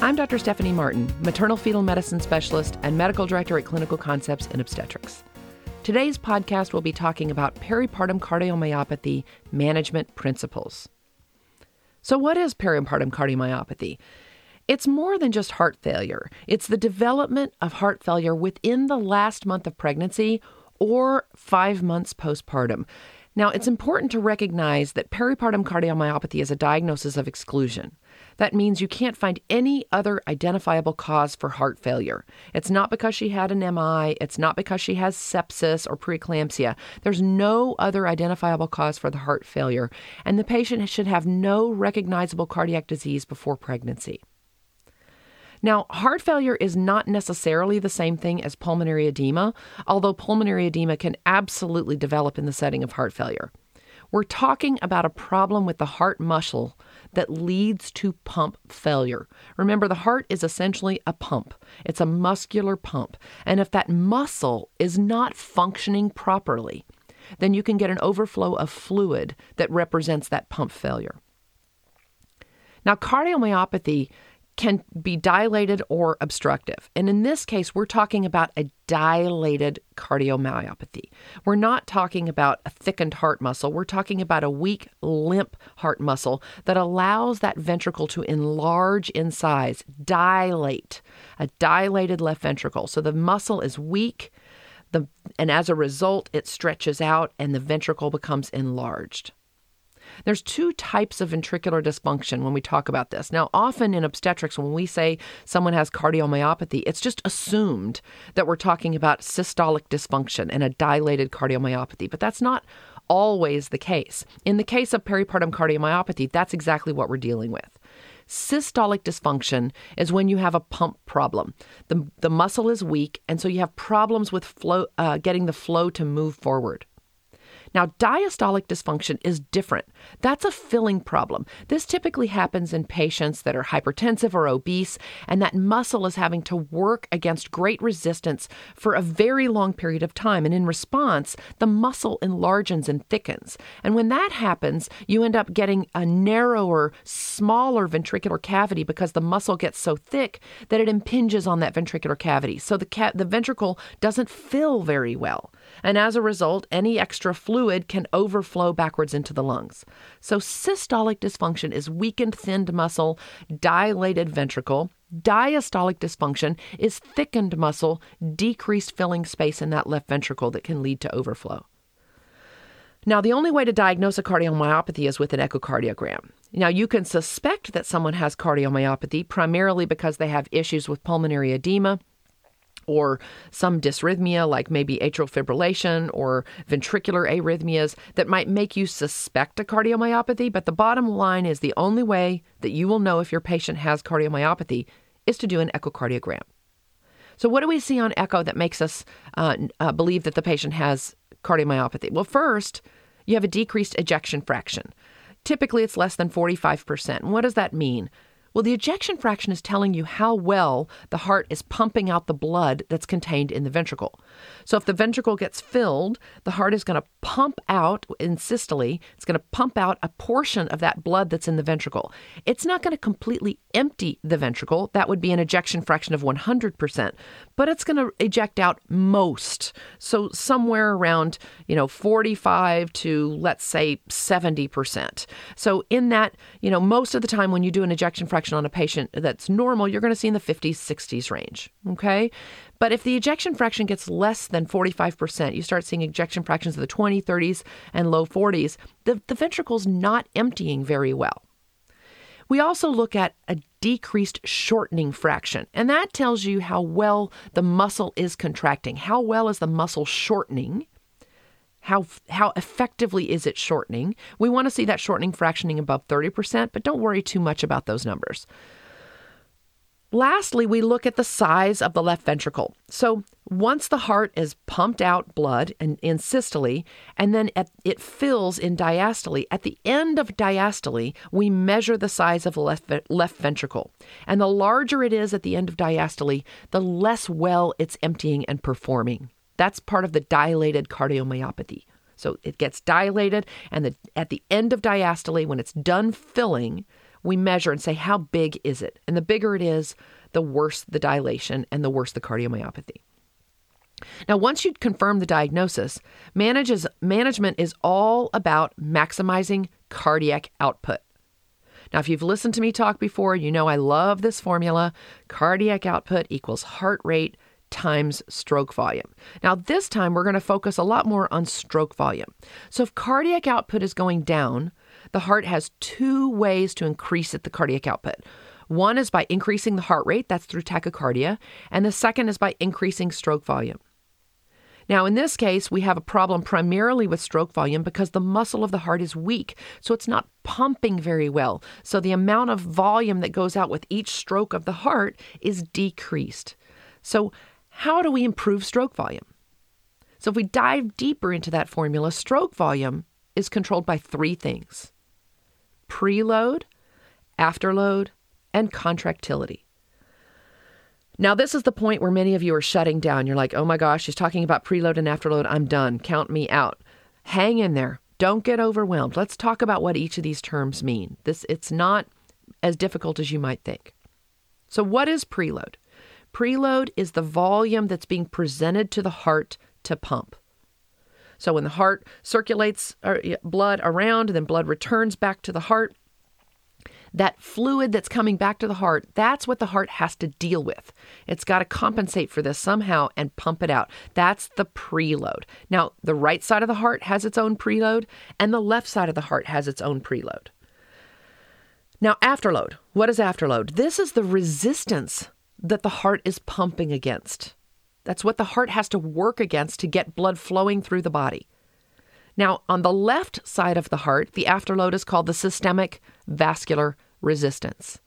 I'm Dr. Stephanie Martin, maternal fetal medicine specialist and medical director at Clinical Concepts in Obstetrics. Today's podcast will be talking about peripartum cardiomyopathy management principles. So, what is peripartum cardiomyopathy? It's more than just heart failure. It's the development of heart failure within the last month of pregnancy or five months postpartum. Now, it's important to recognize that peripartum cardiomyopathy is a diagnosis of exclusion. That means you can't find any other identifiable cause for heart failure. It's not because she had an MI, it's not because she has sepsis or preeclampsia. There's no other identifiable cause for the heart failure, and the patient should have no recognizable cardiac disease before pregnancy. Now, heart failure is not necessarily the same thing as pulmonary edema, although pulmonary edema can absolutely develop in the setting of heart failure. We're talking about a problem with the heart muscle that leads to pump failure. Remember, the heart is essentially a pump, it's a muscular pump. And if that muscle is not functioning properly, then you can get an overflow of fluid that represents that pump failure. Now, cardiomyopathy can be dilated or obstructive. And in this case, we're talking about a dilated cardiomyopathy. We're not talking about a thickened heart muscle. We're talking about a weak, limp heart muscle that allows that ventricle to enlarge in size, dilate, a dilated left ventricle. So the muscle is weak. The, and as a result, it stretches out and the ventricle becomes enlarged. There's two types of ventricular dysfunction when we talk about this. Now, often in obstetrics, when we say someone has cardiomyopathy, it's just assumed that we're talking about systolic dysfunction and a dilated cardiomyopathy, but that's not always the case. In the case of peripartum cardiomyopathy, that's exactly what we're dealing with. Systolic dysfunction is when you have a pump problem. The, the muscle is weak, and so you have problems with flow, uh, getting the flow to move forward. Now, diastolic dysfunction is different. That's a filling problem. This typically happens in patients that are hypertensive or obese, and that muscle is having to work against great resistance for a very long period of time. And in response, the muscle enlarges and thickens. And when that happens, you end up getting a narrower, smaller ventricular cavity because the muscle gets so thick that it impinges on that ventricular cavity. So the, ca- the ventricle doesn't fill very well. And as a result, any extra fluid can overflow backwards into the lungs. So, systolic dysfunction is weakened, thinned muscle, dilated ventricle. Diastolic dysfunction is thickened muscle, decreased filling space in that left ventricle that can lead to overflow. Now, the only way to diagnose a cardiomyopathy is with an echocardiogram. Now, you can suspect that someone has cardiomyopathy primarily because they have issues with pulmonary edema or some dysrhythmia like maybe atrial fibrillation or ventricular arrhythmias that might make you suspect a cardiomyopathy. But the bottom line is the only way that you will know if your patient has cardiomyopathy is to do an echocardiogram. So, what do we see on echo that makes us uh, uh, believe that the patient has cardiomyopathy? Well, first, you have a decreased ejection fraction. Typically, it's less than 45%. And what does that mean? Well, the ejection fraction is telling you how well the heart is pumping out the blood that's contained in the ventricle. So, if the ventricle gets filled, the heart is going to pump out in systole, it's going to pump out a portion of that blood that's in the ventricle. It's not going to completely empty the ventricle. That would be an ejection fraction of 100%, but it's going to eject out most. So, somewhere around, you know, 45 to let's say 70%. So, in that, you know, most of the time when you do an ejection fraction, fraction on a patient that's normal, you're going to see in the 50s, 60s range. Okay. But if the ejection fraction gets less than 45%, you start seeing ejection fractions of the 20, 30s, and low 40s, the, the ventricle's not emptying very well. We also look at a decreased shortening fraction, and that tells you how well the muscle is contracting. How well is the muscle shortening? How, how effectively is it shortening? We want to see that shortening fractioning above 30%, but don't worry too much about those numbers. Lastly, we look at the size of the left ventricle. So, once the heart is pumped out blood and in systole, and then at, it fills in diastole, at the end of diastole, we measure the size of the left, left ventricle. And the larger it is at the end of diastole, the less well it's emptying and performing. That's part of the dilated cardiomyopathy. So it gets dilated, and the, at the end of diastole, when it's done filling, we measure and say, how big is it? And the bigger it is, the worse the dilation and the worse the cardiomyopathy. Now, once you confirm the diagnosis, manages, management is all about maximizing cardiac output. Now, if you've listened to me talk before, you know I love this formula cardiac output equals heart rate times stroke volume. Now, this time we're going to focus a lot more on stroke volume. So, if cardiac output is going down, the heart has two ways to increase the cardiac output. One is by increasing the heart rate, that's through tachycardia, and the second is by increasing stroke volume. Now, in this case, we have a problem primarily with stroke volume because the muscle of the heart is weak, so it's not pumping very well. So the amount of volume that goes out with each stroke of the heart is decreased. So, how do we improve stroke volume? So, if we dive deeper into that formula, stroke volume is controlled by three things preload, afterload, and contractility. Now, this is the point where many of you are shutting down. You're like, oh my gosh, she's talking about preload and afterload. I'm done. Count me out. Hang in there. Don't get overwhelmed. Let's talk about what each of these terms mean. This it's not as difficult as you might think. So, what is preload? Preload is the volume that's being presented to the heart to pump. So, when the heart circulates uh, blood around, then blood returns back to the heart, that fluid that's coming back to the heart, that's what the heart has to deal with. It's got to compensate for this somehow and pump it out. That's the preload. Now, the right side of the heart has its own preload, and the left side of the heart has its own preload. Now, afterload. What is afterload? This is the resistance that the heart is pumping against. That's what the heart has to work against to get blood flowing through the body. Now, on the left side of the heart, the afterload is called the systemic vascular resistance.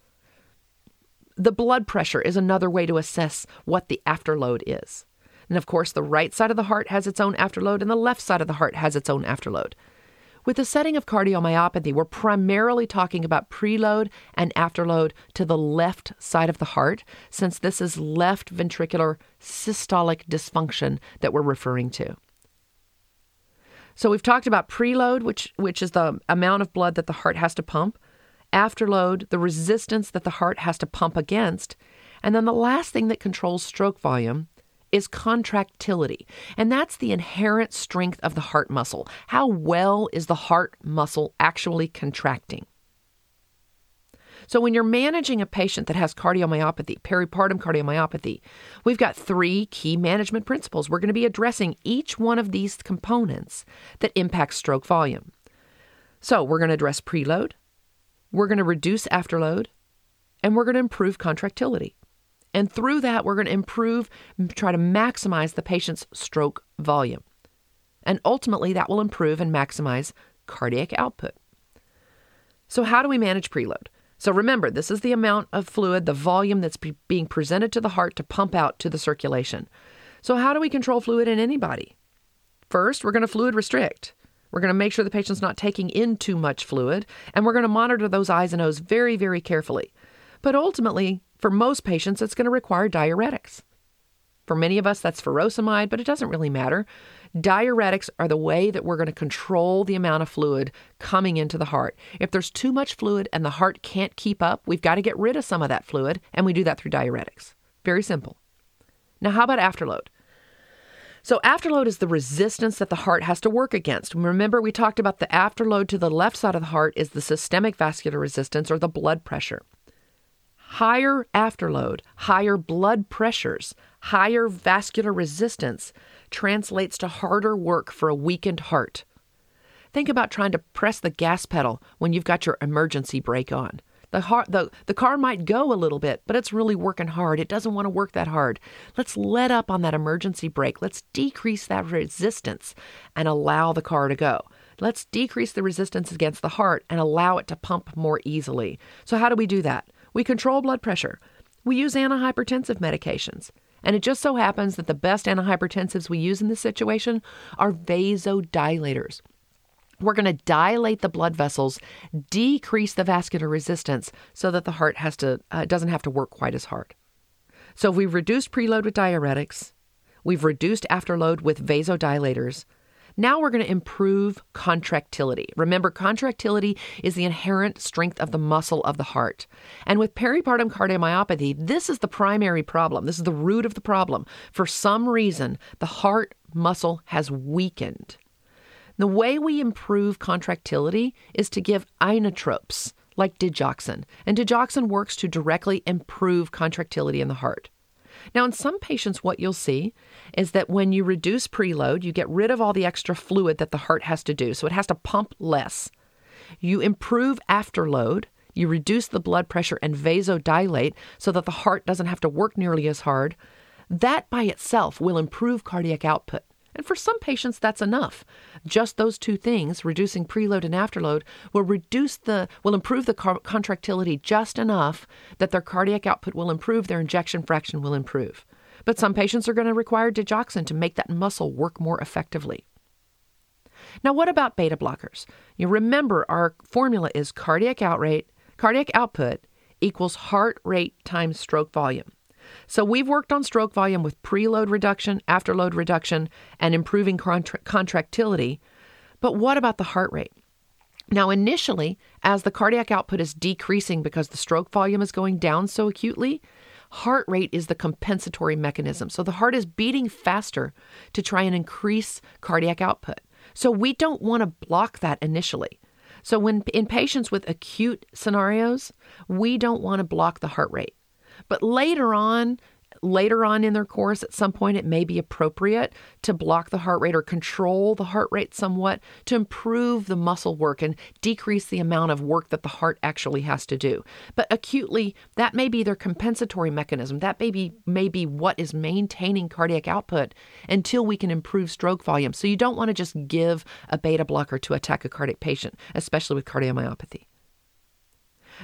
The blood pressure is another way to assess what the afterload is. And of course, the right side of the heart has its own afterload, and the left side of the heart has its own afterload. With the setting of cardiomyopathy, we're primarily talking about preload and afterload to the left side of the heart, since this is left ventricular systolic dysfunction that we're referring to. So we've talked about preload, which which is the amount of blood that the heart has to pump, afterload, the resistance that the heart has to pump against, and then the last thing that controls stroke volume is contractility. And that's the inherent strength of the heart muscle. How well is the heart muscle actually contracting? So, when you're managing a patient that has cardiomyopathy, peripartum cardiomyopathy, we've got three key management principles. We're going to be addressing each one of these components that impact stroke volume. So, we're going to address preload, we're going to reduce afterload, and we're going to improve contractility. And through that, we're going to improve, try to maximize the patient's stroke volume. And ultimately, that will improve and maximize cardiac output. So, how do we manage preload? So remember, this is the amount of fluid, the volume that's be- being presented to the heart to pump out to the circulation. So, how do we control fluid in anybody? First, we're going to fluid restrict. We're going to make sure the patient's not taking in too much fluid, and we're going to monitor those I's and O's very, very carefully. But ultimately, for most patients, it's going to require diuretics. For many of us, that's furosemide, but it doesn't really matter. Diuretics are the way that we're going to control the amount of fluid coming into the heart. If there's too much fluid and the heart can't keep up, we've got to get rid of some of that fluid, and we do that through diuretics. Very simple. Now, how about afterload? So, afterload is the resistance that the heart has to work against. Remember, we talked about the afterload to the left side of the heart is the systemic vascular resistance or the blood pressure. Higher afterload, higher blood pressures, higher vascular resistance translates to harder work for a weakened heart. Think about trying to press the gas pedal when you've got your emergency brake on. The, heart, the, the car might go a little bit, but it's really working hard. It doesn't want to work that hard. Let's let up on that emergency brake. Let's decrease that resistance and allow the car to go. Let's decrease the resistance against the heart and allow it to pump more easily. So, how do we do that? We control blood pressure. We use antihypertensive medications. And it just so happens that the best antihypertensives we use in this situation are vasodilators. We're going to dilate the blood vessels, decrease the vascular resistance so that the heart has to uh, doesn't have to work quite as hard. So if we've reduced preload with diuretics, we've reduced afterload with vasodilators, Now we're going to improve contractility. Remember, contractility is the inherent strength of the muscle of the heart. And with peripartum cardiomyopathy, this is the primary problem. This is the root of the problem. For some reason, the heart muscle has weakened. The way we improve contractility is to give inotropes like digoxin, and digoxin works to directly improve contractility in the heart. Now, in some patients, what you'll see is that when you reduce preload, you get rid of all the extra fluid that the heart has to do, so it has to pump less. You improve afterload, you reduce the blood pressure and vasodilate so that the heart doesn't have to work nearly as hard. That by itself will improve cardiac output. And for some patients, that's enough. Just those two things, reducing preload and afterload, will reduce the will improve the car- contractility just enough that their cardiac output will improve, their injection fraction will improve. But some patients are going to require digoxin to make that muscle work more effectively. Now, what about beta blockers? You remember our formula is cardiac outrate, cardiac output equals heart rate times stroke volume. So we've worked on stroke volume with preload reduction, afterload reduction, and improving contra- contractility. But what about the heart rate? Now, initially, as the cardiac output is decreasing because the stroke volume is going down so acutely, heart rate is the compensatory mechanism. So the heart is beating faster to try and increase cardiac output. So we don't want to block that initially. So when in patients with acute scenarios, we don't want to block the heart rate. But later on, later on in their course, at some point, it may be appropriate to block the heart rate or control the heart rate somewhat to improve the muscle work and decrease the amount of work that the heart actually has to do. But acutely, that may be their compensatory mechanism. That may be, may be what is maintaining cardiac output until we can improve stroke volume. So you don't want to just give a beta blocker to a tachycardic patient, especially with cardiomyopathy.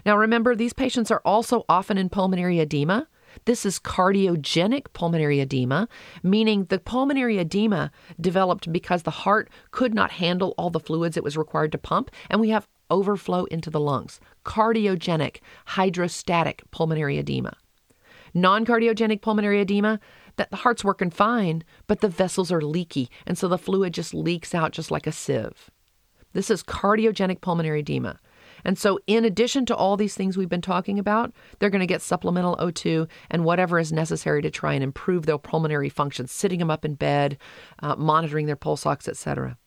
Now, remember, these patients are also often in pulmonary edema. This is cardiogenic pulmonary edema, meaning the pulmonary edema developed because the heart could not handle all the fluids it was required to pump, and we have overflow into the lungs. Cardiogenic, hydrostatic pulmonary edema. Non cardiogenic pulmonary edema, that the heart's working fine, but the vessels are leaky, and so the fluid just leaks out just like a sieve. This is cardiogenic pulmonary edema. And so, in addition to all these things we've been talking about, they're going to get supplemental O2 and whatever is necessary to try and improve their pulmonary function, sitting them up in bed, uh, monitoring their pulse ox, etc.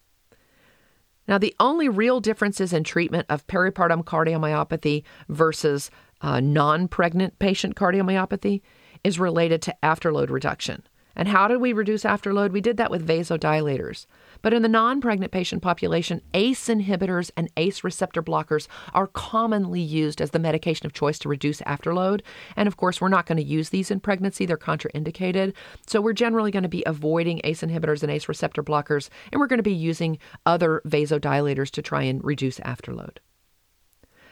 Now, the only real differences in treatment of peripartum cardiomyopathy versus uh, non pregnant patient cardiomyopathy is related to afterload reduction. And how did we reduce afterload? We did that with vasodilators. But in the non pregnant patient population, ACE inhibitors and ACE receptor blockers are commonly used as the medication of choice to reduce afterload. And of course, we're not going to use these in pregnancy, they're contraindicated. So we're generally going to be avoiding ACE inhibitors and ACE receptor blockers, and we're going to be using other vasodilators to try and reduce afterload.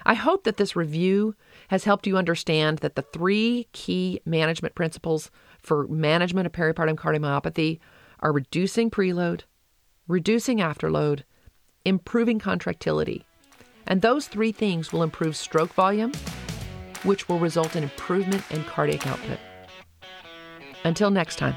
I hope that this review has helped you understand that the three key management principles for management of peripartum cardiomyopathy are reducing preload, reducing afterload, improving contractility. And those three things will improve stroke volume, which will result in improvement in cardiac output. Until next time.